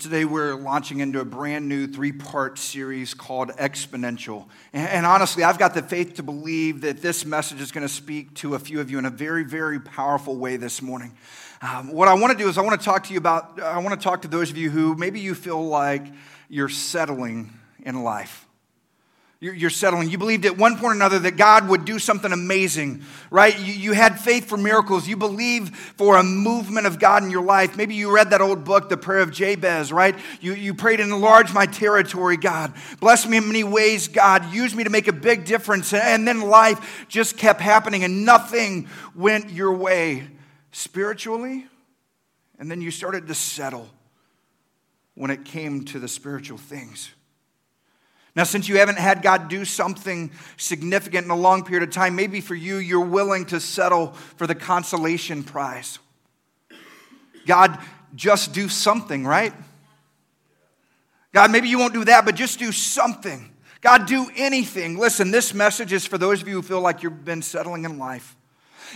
Today, we're launching into a brand new three part series called Exponential. And, honestly, I've got the faith to believe that this message is going to speak to a few of you in a very, very powerful way this morning. Um, what I want to do is, I want to talk to you about, I want to talk to those of you who maybe you feel like you're settling in life. You're settling. You believed at one point or another that God would do something amazing, right? You, you had faith for miracles. You believed for a movement of God in your life. Maybe you read that old book, The Prayer of Jabez, right? You, you prayed, enlarge my territory, God. Bless me in many ways, God. Use me to make a big difference. And then life just kept happening and nothing went your way spiritually. And then you started to settle when it came to the spiritual things. Now, since you haven't had God do something significant in a long period of time, maybe for you, you're willing to settle for the consolation prize. God, just do something, right? God, maybe you won't do that, but just do something. God, do anything. Listen, this message is for those of you who feel like you've been settling in life.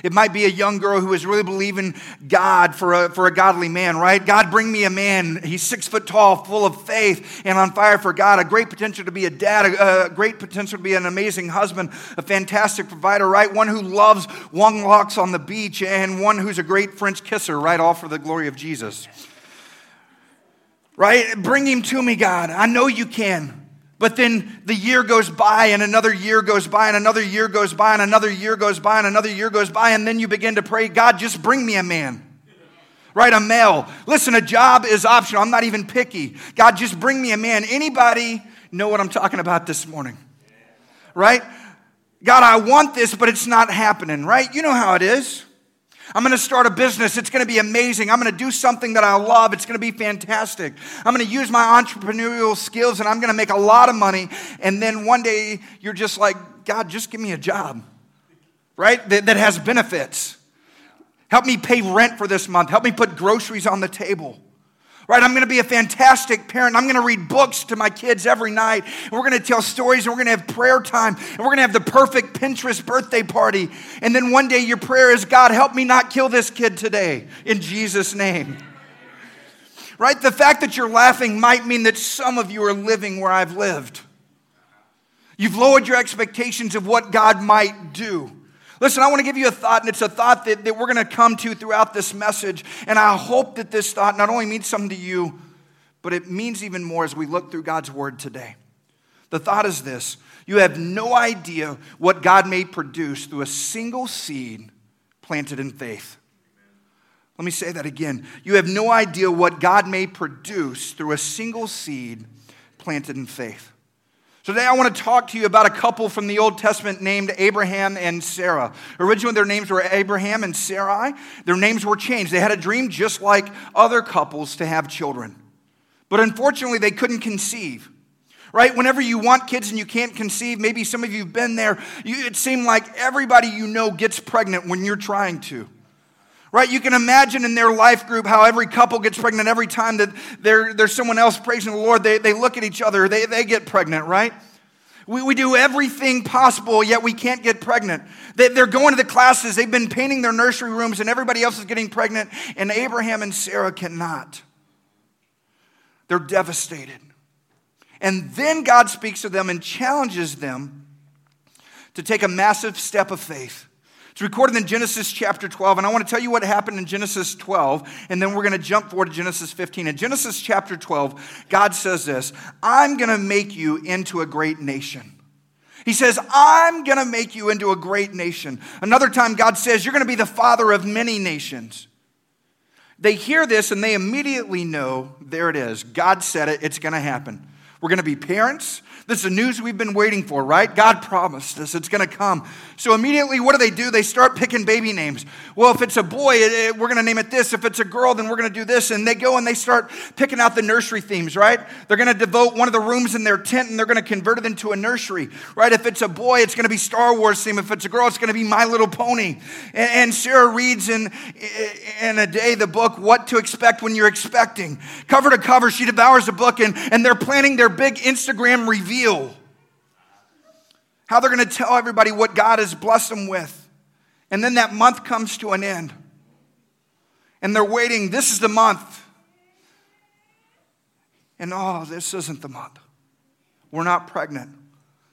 It might be a young girl who is really believing God for a, for a godly man, right? God, bring me a man. He's six foot tall, full of faith, and on fire for God. A great potential to be a dad, a, a great potential to be an amazing husband, a fantastic provider, right? One who loves long walks on the beach, and one who's a great French kisser, right? All for the glory of Jesus. Right? Bring him to me, God. I know you can. But then the year goes by, and another year goes by, and another year goes by, and another year goes by, and another year goes by, and then you begin to pray, God, just bring me a man. Right, a male. Listen, a job is optional. I'm not even picky. God, just bring me a man. Anybody know what I'm talking about this morning? Right? God, I want this, but it's not happening, right? You know how it is. I'm going to start a business. It's going to be amazing. I'm going to do something that I love. It's going to be fantastic. I'm going to use my entrepreneurial skills and I'm going to make a lot of money. And then one day you're just like, God, just give me a job, right? That, that has benefits. Help me pay rent for this month. Help me put groceries on the table right? I'm going to be a fantastic parent. I'm going to read books to my kids every night. And we're going to tell stories and we're going to have prayer time. And we're going to have the perfect Pinterest birthday party. And then one day your prayer is, God, help me not kill this kid today in Jesus' name. Right? The fact that you're laughing might mean that some of you are living where I've lived. You've lowered your expectations of what God might do. Listen, I want to give you a thought, and it's a thought that, that we're going to come to throughout this message. And I hope that this thought not only means something to you, but it means even more as we look through God's word today. The thought is this you have no idea what God may produce through a single seed planted in faith. Let me say that again. You have no idea what God may produce through a single seed planted in faith. Today I want to talk to you about a couple from the Old Testament named Abraham and Sarah. Originally, their names were Abraham and Sarai. Their names were changed. They had a dream just like other couples to have children. But unfortunately, they couldn't conceive. Right? Whenever you want kids and you can't conceive, maybe some of you have been there, you, it seemed like everybody you know gets pregnant when you're trying to right? You can imagine in their life group how every couple gets pregnant every time that there's someone else praising the Lord. They, they look at each other, they, they get pregnant, right? We, we do everything possible, yet we can't get pregnant. They, they're going to the classes, they've been painting their nursery rooms, and everybody else is getting pregnant, and Abraham and Sarah cannot. They're devastated. And then God speaks to them and challenges them to take a massive step of faith. It's recorded in Genesis chapter 12, and I want to tell you what happened in Genesis 12, and then we're going to jump forward to Genesis 15. In Genesis chapter 12, God says this I'm going to make you into a great nation. He says, I'm going to make you into a great nation. Another time, God says, You're going to be the father of many nations. They hear this and they immediately know there it is. God said it, it's going to happen. We're going to be parents. This is the news we've been waiting for, right? God promised us it's going to come. So immediately, what do they do? They start picking baby names. Well, if it's a boy, we're going to name it this. If it's a girl, then we're going to do this. And they go and they start picking out the nursery themes, right? They're going to devote one of the rooms in their tent and they're going to convert it into a nursery, right? If it's a boy, it's going to be Star Wars theme. If it's a girl, it's going to be My Little Pony. And, and Sarah reads in, in a day the book, What to Expect When You're Expecting. Cover to cover, she devours the book and, and they're planning their big Instagram review reveal how they're going to tell everybody what God has blessed them with. And then that month comes to an end. And they're waiting. This is the month. and oh, this isn't the month. We're not pregnant.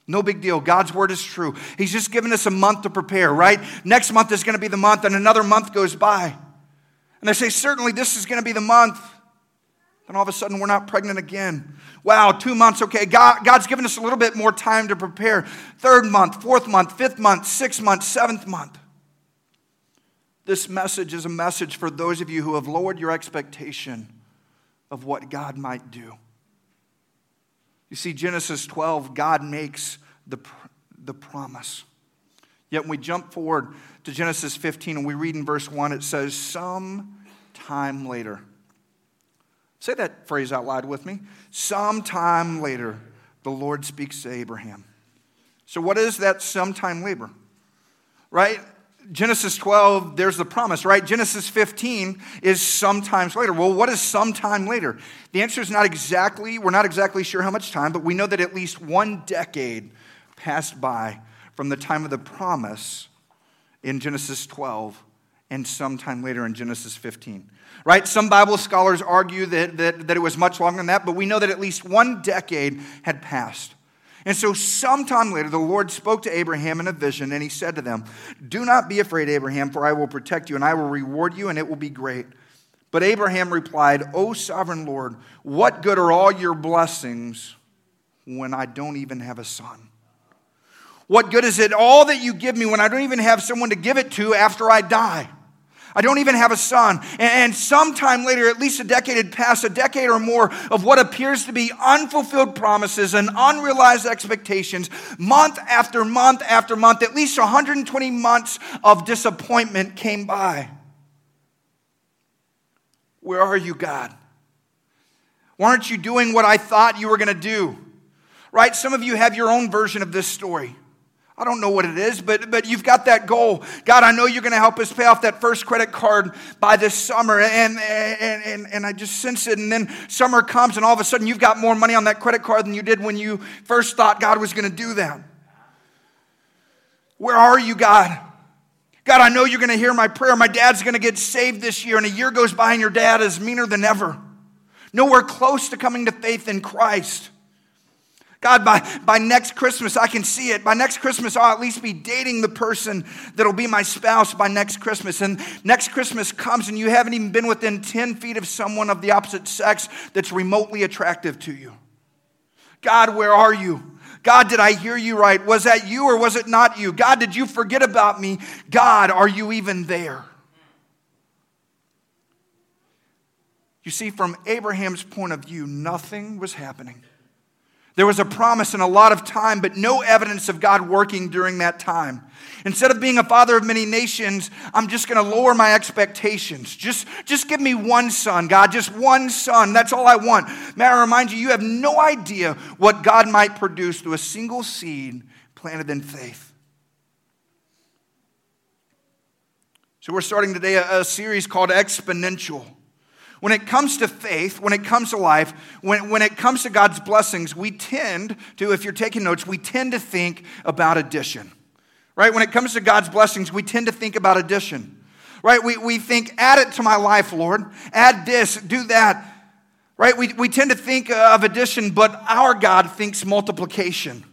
No big deal. God's word is true. He's just given us a month to prepare, right? Next month is going to be the month, and another month goes by. And they say, certainly this is going to be the month. And all of a sudden, we're not pregnant again. Wow, two months, okay. God, God's given us a little bit more time to prepare. Third month, fourth month, fifth month, sixth month, seventh month. This message is a message for those of you who have lowered your expectation of what God might do. You see, Genesis 12, God makes the, the promise. Yet when we jump forward to Genesis 15 and we read in verse 1, it says, Some time later. Say that phrase out loud with me. Sometime later, the Lord speaks to Abraham. So, what is that sometime labor? Right? Genesis 12, there's the promise, right? Genesis 15 is sometimes later. Well, what is sometime later? The answer is not exactly, we're not exactly sure how much time, but we know that at least one decade passed by from the time of the promise in Genesis 12 and sometime later in Genesis 15 right? Some Bible scholars argue that, that, that it was much longer than that, but we know that at least one decade had passed. And so, sometime later, the Lord spoke to Abraham in a vision, and he said to them, Do not be afraid, Abraham, for I will protect you, and I will reward you, and it will be great. But Abraham replied, O sovereign Lord, what good are all your blessings when I don't even have a son? What good is it all that you give me when I don't even have someone to give it to after I die? I don't even have a son. And sometime later, at least a decade had passed, a decade or more of what appears to be unfulfilled promises and unrealized expectations, month after month after month, at least 120 months of disappointment came by. Where are you, God? Why aren't you doing what I thought you were going to do? Right? Some of you have your own version of this story. I don't know what it is, but, but you've got that goal. God, I know you're going to help us pay off that first credit card by this summer. And, and, and, and I just sense it. And then summer comes, and all of a sudden you've got more money on that credit card than you did when you first thought God was going to do that. Where are you, God? God, I know you're going to hear my prayer. My dad's going to get saved this year, and a year goes by, and your dad is meaner than ever. Nowhere close to coming to faith in Christ. God, by, by next Christmas, I can see it. By next Christmas, I'll at least be dating the person that'll be my spouse by next Christmas. And next Christmas comes and you haven't even been within 10 feet of someone of the opposite sex that's remotely attractive to you. God, where are you? God, did I hear you right? Was that you or was it not you? God, did you forget about me? God, are you even there? You see, from Abraham's point of view, nothing was happening. There was a promise and a lot of time, but no evidence of God working during that time. Instead of being a father of many nations, I'm just going to lower my expectations. Just, just give me one son, God, just one son. That's all I want. May I remind you, you have no idea what God might produce through a single seed planted in faith. So, we're starting today a, a series called Exponential. When it comes to faith, when it comes to life, when, when it comes to God's blessings, we tend to, if you're taking notes, we tend to think about addition. Right? When it comes to God's blessings, we tend to think about addition. Right? We, we think, add it to my life, Lord. Add this, do that. Right? We, we tend to think of addition, but our God thinks multiplication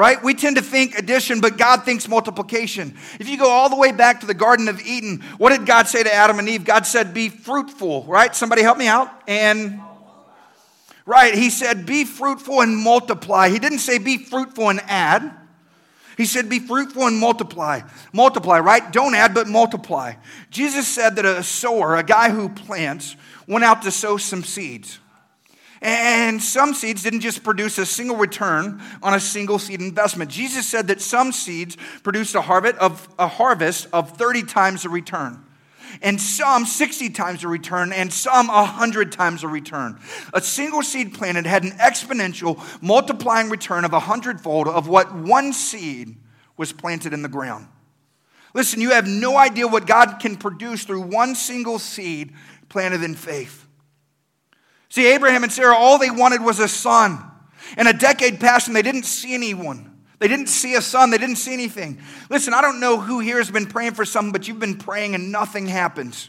right? We tend to think addition, but God thinks multiplication. If you go all the way back to the Garden of Eden, what did God say to Adam and Eve? God said, Be fruitful, right? Somebody help me out. And, right, He said, Be fruitful and multiply. He didn't say, Be fruitful and add. He said, Be fruitful and multiply. Multiply, right? Don't add, but multiply. Jesus said that a sower, a guy who plants, went out to sow some seeds. And some seeds didn't just produce a single return on a single seed investment. Jesus said that some seeds produced a harvest of, a harvest of 30 times the return. And some 60 times the return, and some 100 times the return. A single seed planted had an exponential multiplying return of a hundredfold of what one seed was planted in the ground. Listen, you have no idea what God can produce through one single seed planted in faith. See, Abraham and Sarah, all they wanted was a son. And a decade passed and they didn't see anyone. They didn't see a son. They didn't see anything. Listen, I don't know who here has been praying for something, but you've been praying and nothing happens.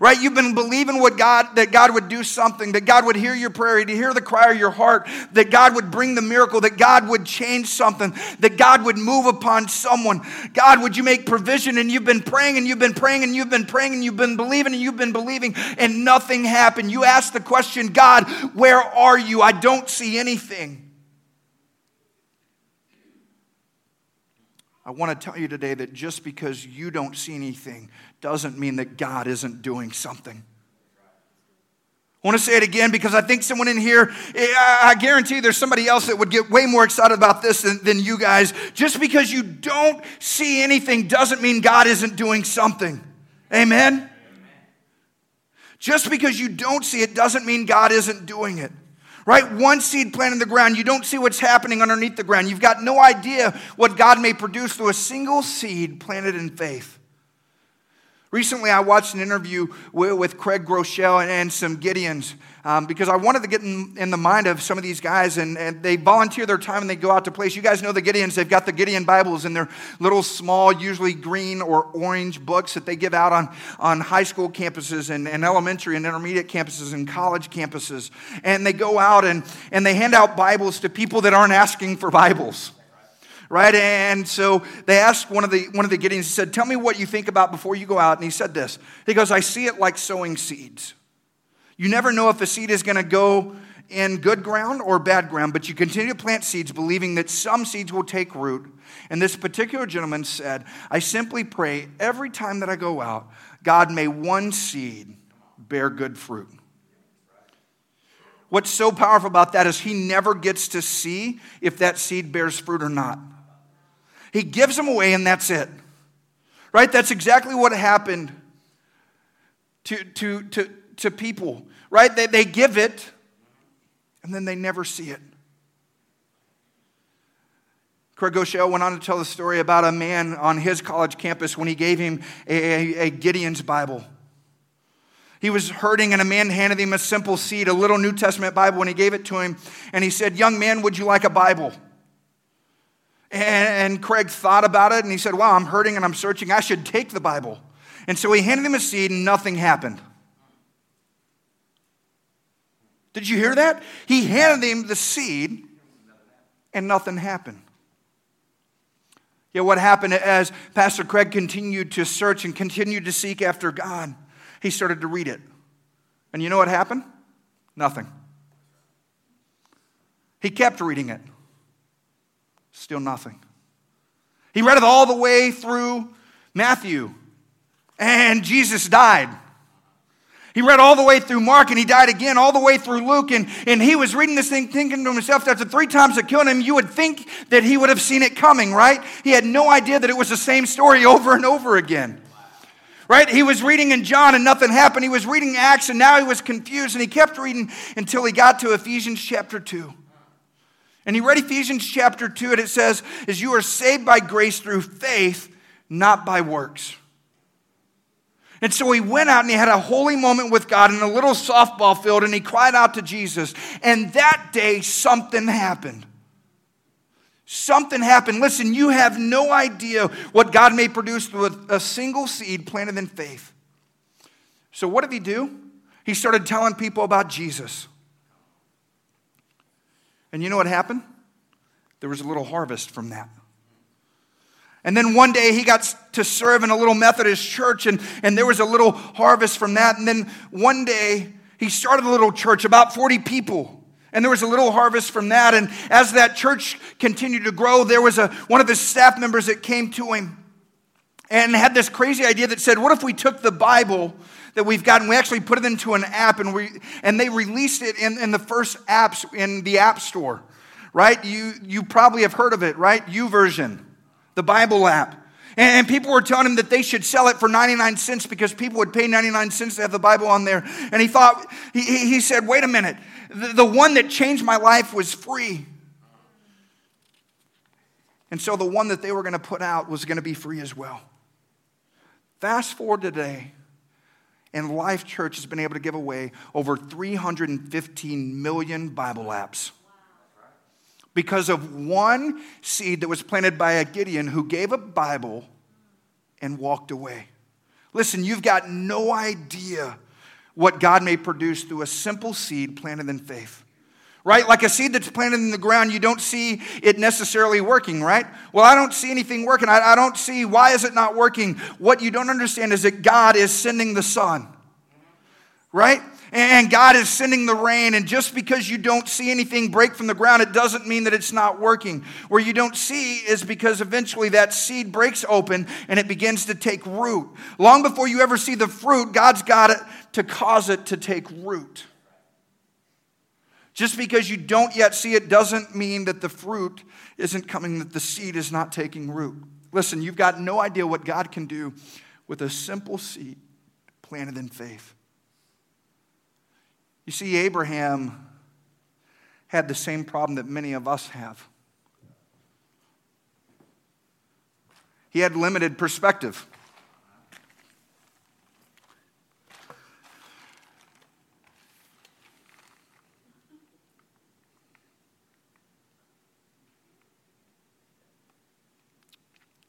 Right? You've been believing what God, that God would do something, that God would hear your prayer, to hear the cry of your heart, that God would bring the miracle, that God would change something, that God would move upon someone. God, would you make provision? And you've been praying and you've been praying and you've been praying and you've been believing and you've been believing and nothing happened. You ask the question, God, where are you? I don't see anything. I want to tell you today that just because you don't see anything doesn't mean that God isn't doing something. I want to say it again because I think someone in here, eh, I guarantee there's somebody else that would get way more excited about this than, than you guys. Just because you don't see anything doesn't mean God isn't doing something. Amen? Amen? Just because you don't see it doesn't mean God isn't doing it right? One seed planted in the ground, you don't see what's happening underneath the ground. You've got no idea what God may produce through a single seed planted in faith. Recently, I watched an interview with, Craig Groeschel and some Gideons um, because I wanted to get in, in, the mind of some of these guys, and, and, they volunteer their time and they go out to place. You guys know the Gideons, they've got the Gideon Bibles in their little small, usually green or orange books that they give out on, on high school campuses and, and elementary and intermediate campuses and college campuses. And they go out and, and they hand out Bibles to people that aren't asking for Bibles right? And so they asked one of the one of the Gideons, he said, Tell me what you think about before you go out. And he said this. He goes, I see it like sowing seeds. You never know if a seed is gonna go in good ground or bad ground, but you continue to plant seeds, believing that some seeds will take root. And this particular gentleman said, I simply pray every time that I go out, God, may one seed bear good fruit. What's so powerful about that is he never gets to see if that seed bears fruit or not. He gives them away, and that's it. Right? That's exactly what happened to, to, to, to people. Right? They, they give it, and then they never see it. Craig Groeschel went on to tell the story about a man on his college campus when he gave him a, a, a Gideon's Bible. He was hurting, and a man handed him a simple seed, a little New Testament Bible, and he gave it to him. And he said, Young man, would you like a Bible? And, Craig thought about it and he said, Wow, I'm hurting and I'm searching. I should take the Bible. And so he handed him a seed and nothing happened. Did you hear that? He handed him the seed and nothing happened. Yet what happened as Pastor Craig continued to search and continued to seek after God, he started to read it. And you know what happened? Nothing. He kept reading it. Still nothing. He read it all the way through Matthew, and Jesus died. He read all the way through Mark and he died again, all the way through Luke. And, and he was reading this thing, thinking to himself, after three times it killed him, you would think that he would have seen it coming, right? He had no idea that it was the same story over and over again. Right? He was reading in John and nothing happened. He was reading Acts and now he was confused and he kept reading until he got to Ephesians chapter 2. And he read Ephesians chapter 2, and it says, As you are saved by grace through faith, not by works. And so he went out and he had a holy moment with God in a little softball field and he cried out to Jesus. And that day, something happened. Something happened. Listen, you have no idea what God may produce with a single seed planted in faith. So, what did he do? He started telling people about Jesus. And you know what happened? There was a little harvest from that. And then one day he got to serve in a little Methodist church, and, and there was a little harvest from that. And then one day he started a little church, about 40 people. And there was a little harvest from that. And as that church continued to grow, there was a, one of the staff members that came to him and had this crazy idea that said, What if we took the Bible that we've gotten. We actually put it into an app and, we, and they released it in, in the first apps in the App Store, right? You, you probably have heard of it, right? YouVersion, the Bible app. And, and people were telling him that they should sell it for 99 cents because people would pay 99 cents to have the Bible on there. And he thought, he, he said, wait a minute, the, the one that changed my life was free. And so the one that they were going to put out was going to be free as well. Fast forward today, and Life Church has been able to give away over 315 million Bible apps because of one seed that was planted by a Gideon who gave a Bible and walked away. Listen, you've got no idea what God may produce through a simple seed planted in faith. Right? Like a seed that's planted in the ground, you don't see it necessarily working, right? Well, I don't see anything working. I, I don't see why is it not working. What you don't understand is that God is sending the sun. Right? and God is sending the rain. And just because you don't see anything break from the ground, it doesn't mean that it's not working. Where you don't see is because eventually that seed breaks open and it begins to take root. Long before you ever see the fruit, God's got it to cause it to take root. Just because you don't yet see it doesn't mean that the fruit isn't coming, that the seed is not taking root. Listen, you've got no idea what God can do with a simple seed planted in faith. You see, Abraham had the same problem that many of us have. He had limited perspective.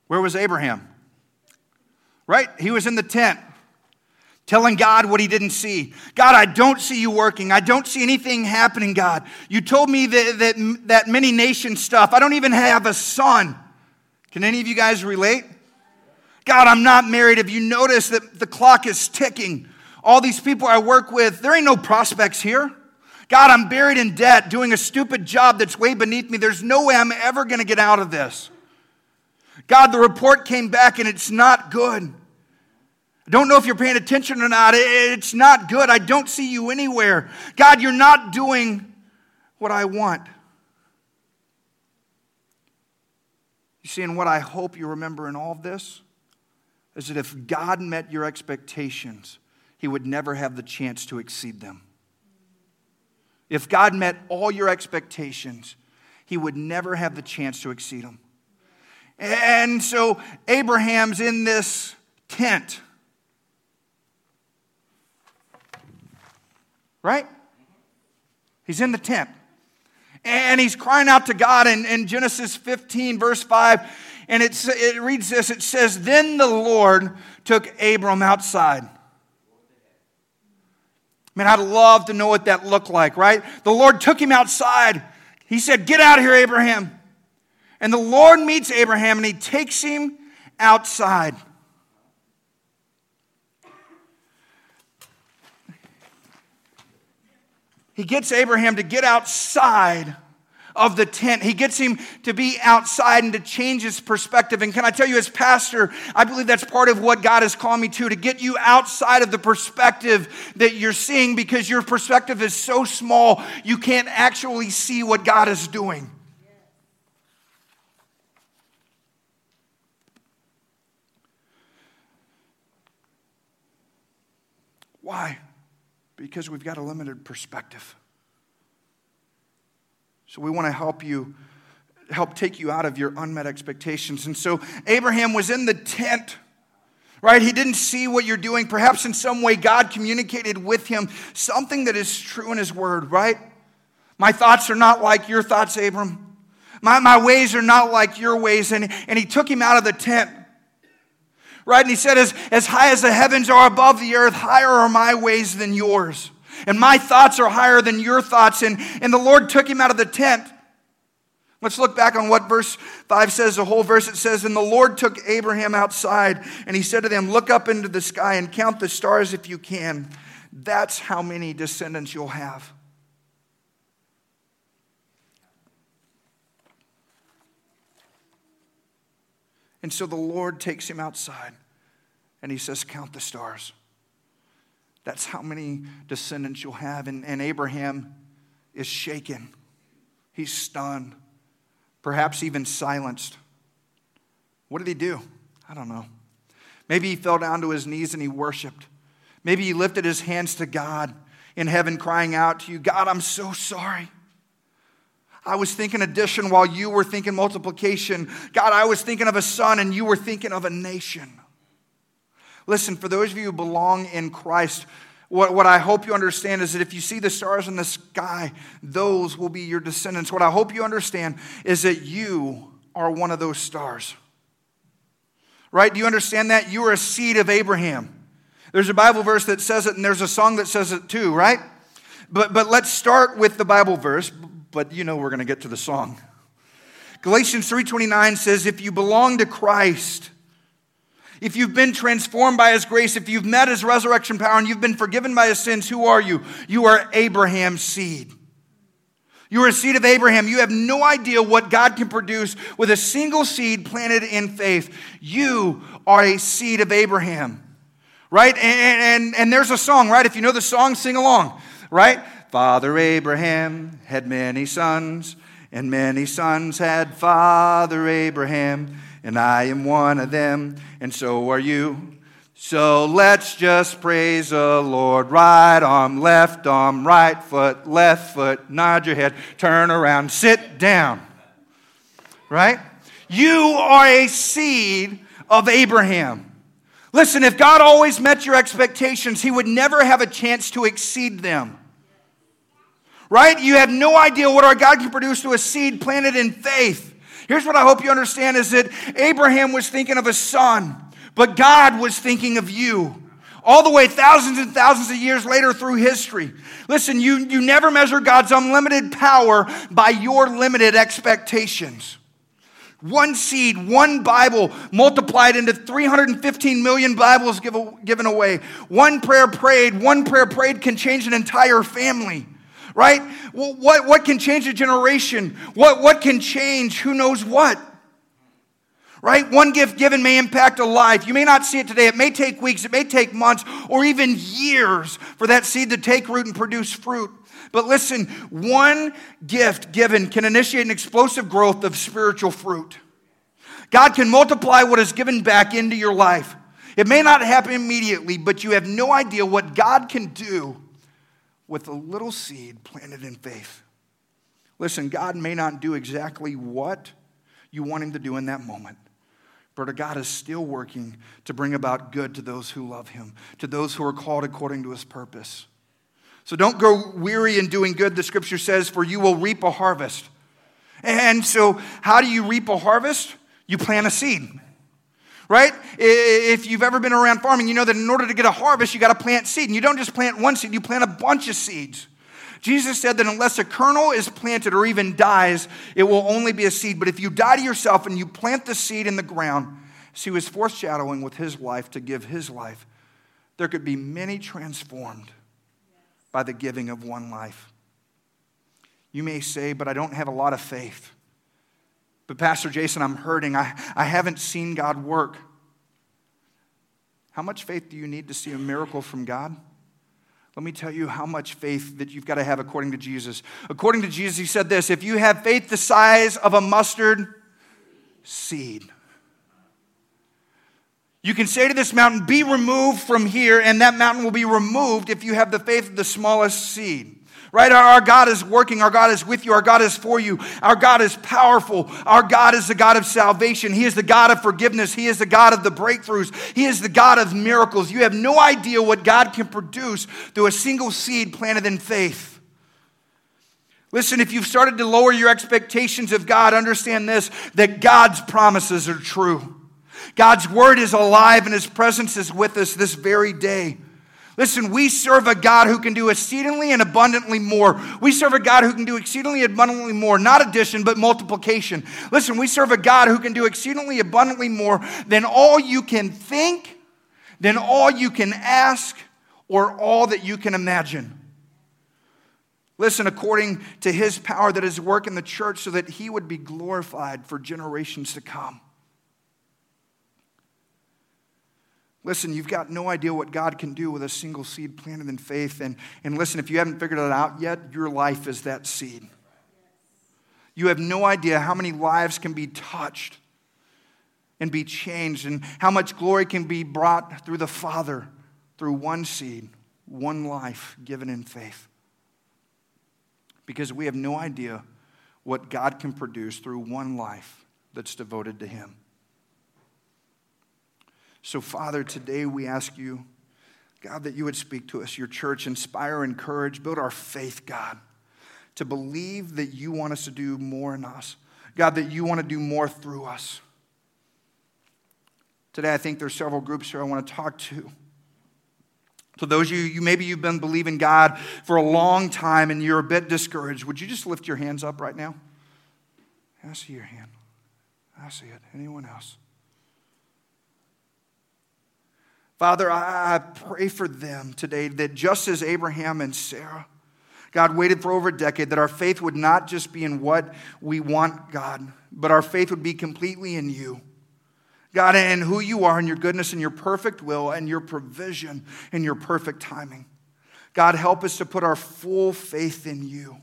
Where was Abraham? Right? He was in the tent telling God what he didn't see. God, I don't see you working. I don't see anything happening, God. You told me that, that, that many nation stuff. I don't even have a son. Can any of you guys relate? God, I'm not married. Have you noticed that the clock is ticking? All these people I work with, there ain't no prospects here. God, I'm buried in debt, doing a stupid job that's way beneath me. There's no way I'm ever going to get out of this. God, the report came back and it's not good. I don't know if you're paying attention or not. It's not good. I don't see you anywhere. God, you're not doing what I want. You see, and what I hope you remember in all of this is that if God met your expectations, He would never have the chance to exceed them. If God met all your expectations, He would never have the chance to exceed them. And so Abraham's in this tent. right? He's in the tent. And he's crying out to God in, in Genesis 15, verse 5. And it's, it reads this it says, Then the Lord took Abram outside. Man, I'd love to know what that looked like, right? The Lord took him outside. He said, Get out of here, Abraham. And the Lord meets Abraham and he takes him outside. He gets Abraham to get outside of the tent. He gets him to be outside and to change his perspective. And can I tell you, as pastor, I believe that's part of what God has called me to, to get you outside of the perspective that you're seeing because your perspective is so small, you can't actually see what God is doing. Why? because we've got a limited perspective. So we want to help you, help take you out of your unmet expectations. And so Abraham was in the tent, right? He didn't see what you're doing. Perhaps in some way God communicated with him something that is true in his word, right? My thoughts are not like your thoughts, Abram. My, my ways are not like your ways. And, and he took him out of the tent right? And he said, as, as high as the heavens are above the earth, higher are my ways than yours. And my thoughts are higher than your thoughts. And, and the Lord took him out of the tent. Let's look back on what verse 5 says. The whole verse it says, And the Lord took Abraham outside, and he said to them, Look up into the sky and count the stars if you can. That's how many descendants you'll have. And so the Lord takes him outside and he says, Count the stars. That's how many descendants you'll have. And, and Abraham is shaken, he's stunned, perhaps even silenced. What did he do? I don't know. Maybe he fell down to his knees and he worshiped. Maybe he lifted his hands to God in heaven, crying out to you, God, I'm so sorry. I was thinking addition while you were thinking multiplication. God, I was thinking of a son and you were thinking of a nation. Listen, for those of you who belong in Christ, what, what I hope you understand is that if you see the stars in the sky, those will be your descendants. What I hope you understand is that you are one of those stars. Right? Do you understand that? You are a seed of Abraham. There's a Bible verse that says it, and there's a song that says it too, right? But, but let's start with the Bible verse, but you know we're going to get to the song. Galatians 3:29 says if you belong to Christ, if you've been transformed by his grace, if you've met his resurrection power and you've been forgiven by his sins, who are you? You are Abraham's seed. You are a seed of Abraham. You have no idea what God can produce with a single seed planted in faith. You are a seed of Abraham. Right? And, and, and there's a song, right? If you know the song, sing along, right? Father Abraham had many sons, and many sons had Father Abraham, and I am one of them, and so are you. So let's just praise the Lord. Right arm, left arm, right foot, left foot, nod your head, turn around, sit down. Right? You are a seed of Abraham. Listen, if God always met your expectations, He would never have a chance to exceed them. Right? You have no idea what our God can produce through a seed planted in faith. Here's what I hope you understand is that Abraham was thinking of a son. But God was thinking of you all the way thousands and thousands of years later through history. Listen, you, you never measure God's unlimited power by your limited expectations. One seed, one Bible multiplied into 315 million Bibles give, given away. One prayer prayed, one prayer prayed can change an entire family, right? What, what can change a generation? What, what can change who knows what? right? One gift given may impact a life. You may not see it today. It may take weeks, it may take months, or even years for that seed to take root and produce fruit. But listen, one gift given can initiate an explosive growth of spiritual fruit. God can multiply what is given back into your life. It may not happen immediately, but you have no idea what God can do with a little seed planted in faith. Listen, God may not do exactly what you want Him to do in that moment. But God is still working to bring about good to those who love Him, to those who are called according to His purpose. So don't grow weary in doing good, the scripture says, for you will reap a harvest. And so, how do you reap a harvest? You plant a seed, right? If you've ever been around farming, you know that in order to get a harvest, you got to plant seed. And you don't just plant one seed, you plant a bunch of seeds. Jesus said that unless a kernel is planted or even dies, it will only be a seed. But if you die to yourself and you plant the seed in the ground, see, he was foreshadowing with his life to give his life, there could be many transformed by the giving of one life. You may say, but I don't have a lot of faith. But, Pastor Jason, I'm hurting. I, I haven't seen God work. How much faith do you need to see a miracle from God? Let me tell you how much faith that you've got to have according to Jesus. According to Jesus, he said this if you have faith the size of a mustard seed, you can say to this mountain, Be removed from here, and that mountain will be removed if you have the faith of the smallest seed. Right? Our God is working. Our God is with you. Our God is for you. Our God is powerful. Our God is the God of salvation. He is the God of forgiveness. He is the God of the breakthroughs. He is the God of miracles. You have no idea what God can produce through a single seed planted in faith. Listen, if you've started to lower your expectations of God, understand this that God's promises are true. God's word is alive and his presence is with us this very day. Listen, we serve a God who can do exceedingly and abundantly more. We serve a God who can do exceedingly and abundantly more, not addition, but multiplication. Listen, we serve a God who can do exceedingly abundantly more than all you can think, than all you can ask, or all that you can imagine. Listen, according to his power that is work in the church so that he would be glorified for generations to come. Listen, you've got no idea what God can do with a single seed planted in faith. And, and listen, if you haven't figured it out yet, your life is that seed. You have no idea how many lives can be touched and be changed, and how much glory can be brought through the Father through one seed, one life given in faith. Because we have no idea what God can produce through one life that's devoted to Him. So, Father, today we ask you, God, that you would speak to us, your church, inspire, encourage, build our faith, God, to believe that you want us to do more in us. God, that you want to do more through us. Today, I think there's several groups here I want to talk to. So, those of you, you, maybe you've been believing God for a long time and you're a bit discouraged, would you just lift your hands up right now? I see your hand. I see it. Anyone else? Father, I pray for them today that just as Abraham and Sarah, God waited for over a decade, that our faith would not just be in what we want, God, but our faith would be completely in you. God, and who you are and your goodness and your perfect will and your provision and your perfect timing. God, help us to put our full faith in you.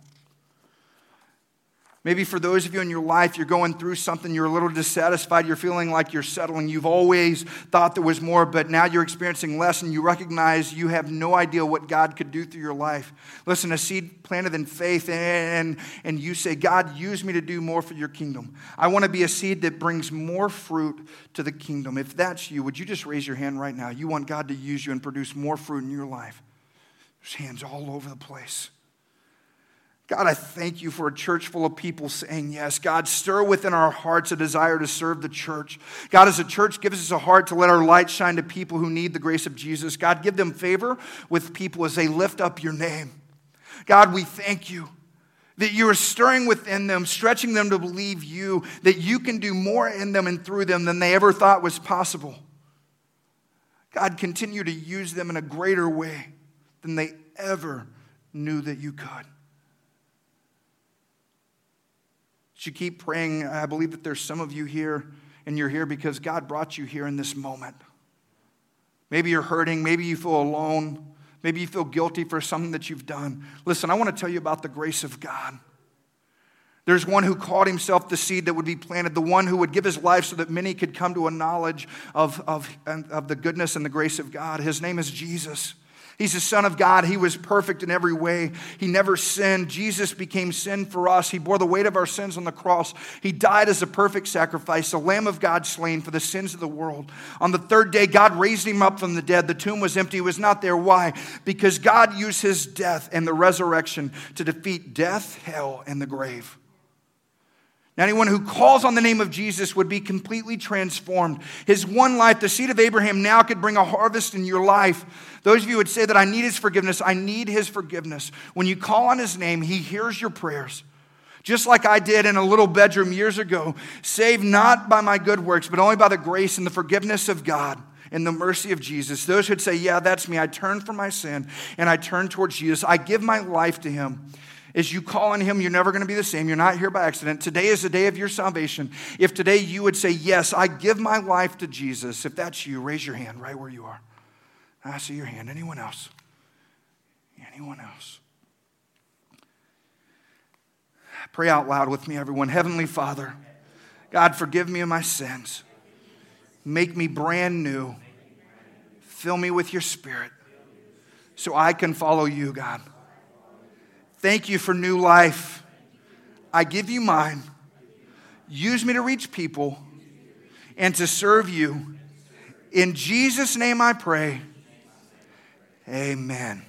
Maybe for those of you in your life, you're going through something, you're a little dissatisfied, you're feeling like you're settling. You've always thought there was more, but now you're experiencing less and you recognize you have no idea what God could do through your life. Listen, a seed planted in faith, and, and you say, God, use me to do more for your kingdom. I want to be a seed that brings more fruit to the kingdom. If that's you, would you just raise your hand right now? You want God to use you and produce more fruit in your life. There's hands all over the place. God, I thank you for a church full of people saying yes. God, stir within our hearts a desire to serve the church. God, as a church, give us a heart to let our light shine to people who need the grace of Jesus. God, give them favor with people as they lift up your name. God, we thank you that you are stirring within them, stretching them to believe you, that you can do more in them and through them than they ever thought was possible. God, continue to use them in a greater way than they ever knew that you could. You keep praying. I believe that there's some of you here, and you're here because God brought you here in this moment. Maybe you're hurting. Maybe you feel alone. Maybe you feel guilty for something that you've done. Listen, I want to tell you about the grace of God. There's one who called himself the seed that would be planted, the one who would give his life so that many could come to a knowledge of, of, of the goodness and the grace of God. His name is Jesus. He's the Son of God. He was perfect in every way. He never sinned. Jesus became sin for us. He bore the weight of our sins on the cross. He died as a perfect sacrifice, the Lamb of God slain for the sins of the world. On the third day, God raised him up from the dead. The tomb was empty, he was not there. Why? Because God used his death and the resurrection to defeat death, hell, and the grave. Now, anyone who calls on the name of Jesus would be completely transformed. His one life, the seed of Abraham, now could bring a harvest in your life. Those of you would say that I need his forgiveness. I need his forgiveness. When you call on his name, he hears your prayers. Just like I did in a little bedroom years ago, saved not by my good works, but only by the grace and the forgiveness of God and the mercy of Jesus. Those who'd say, Yeah, that's me. I turn from my sin and I turn towards Jesus. I give my life to him. As you call on Him, you're never going to be the same. You're not here by accident. Today is the day of your salvation. If today you would say, Yes, I give my life to Jesus, if that's you, raise your hand right where you are. I see your hand. Anyone else? Anyone else? Pray out loud with me, everyone. Heavenly Father, God, forgive me of my sins. Make me brand new. Fill me with your spirit so I can follow you, God. Thank you for new life. I give you mine. Use me to reach people and to serve you. In Jesus' name I pray. Amen.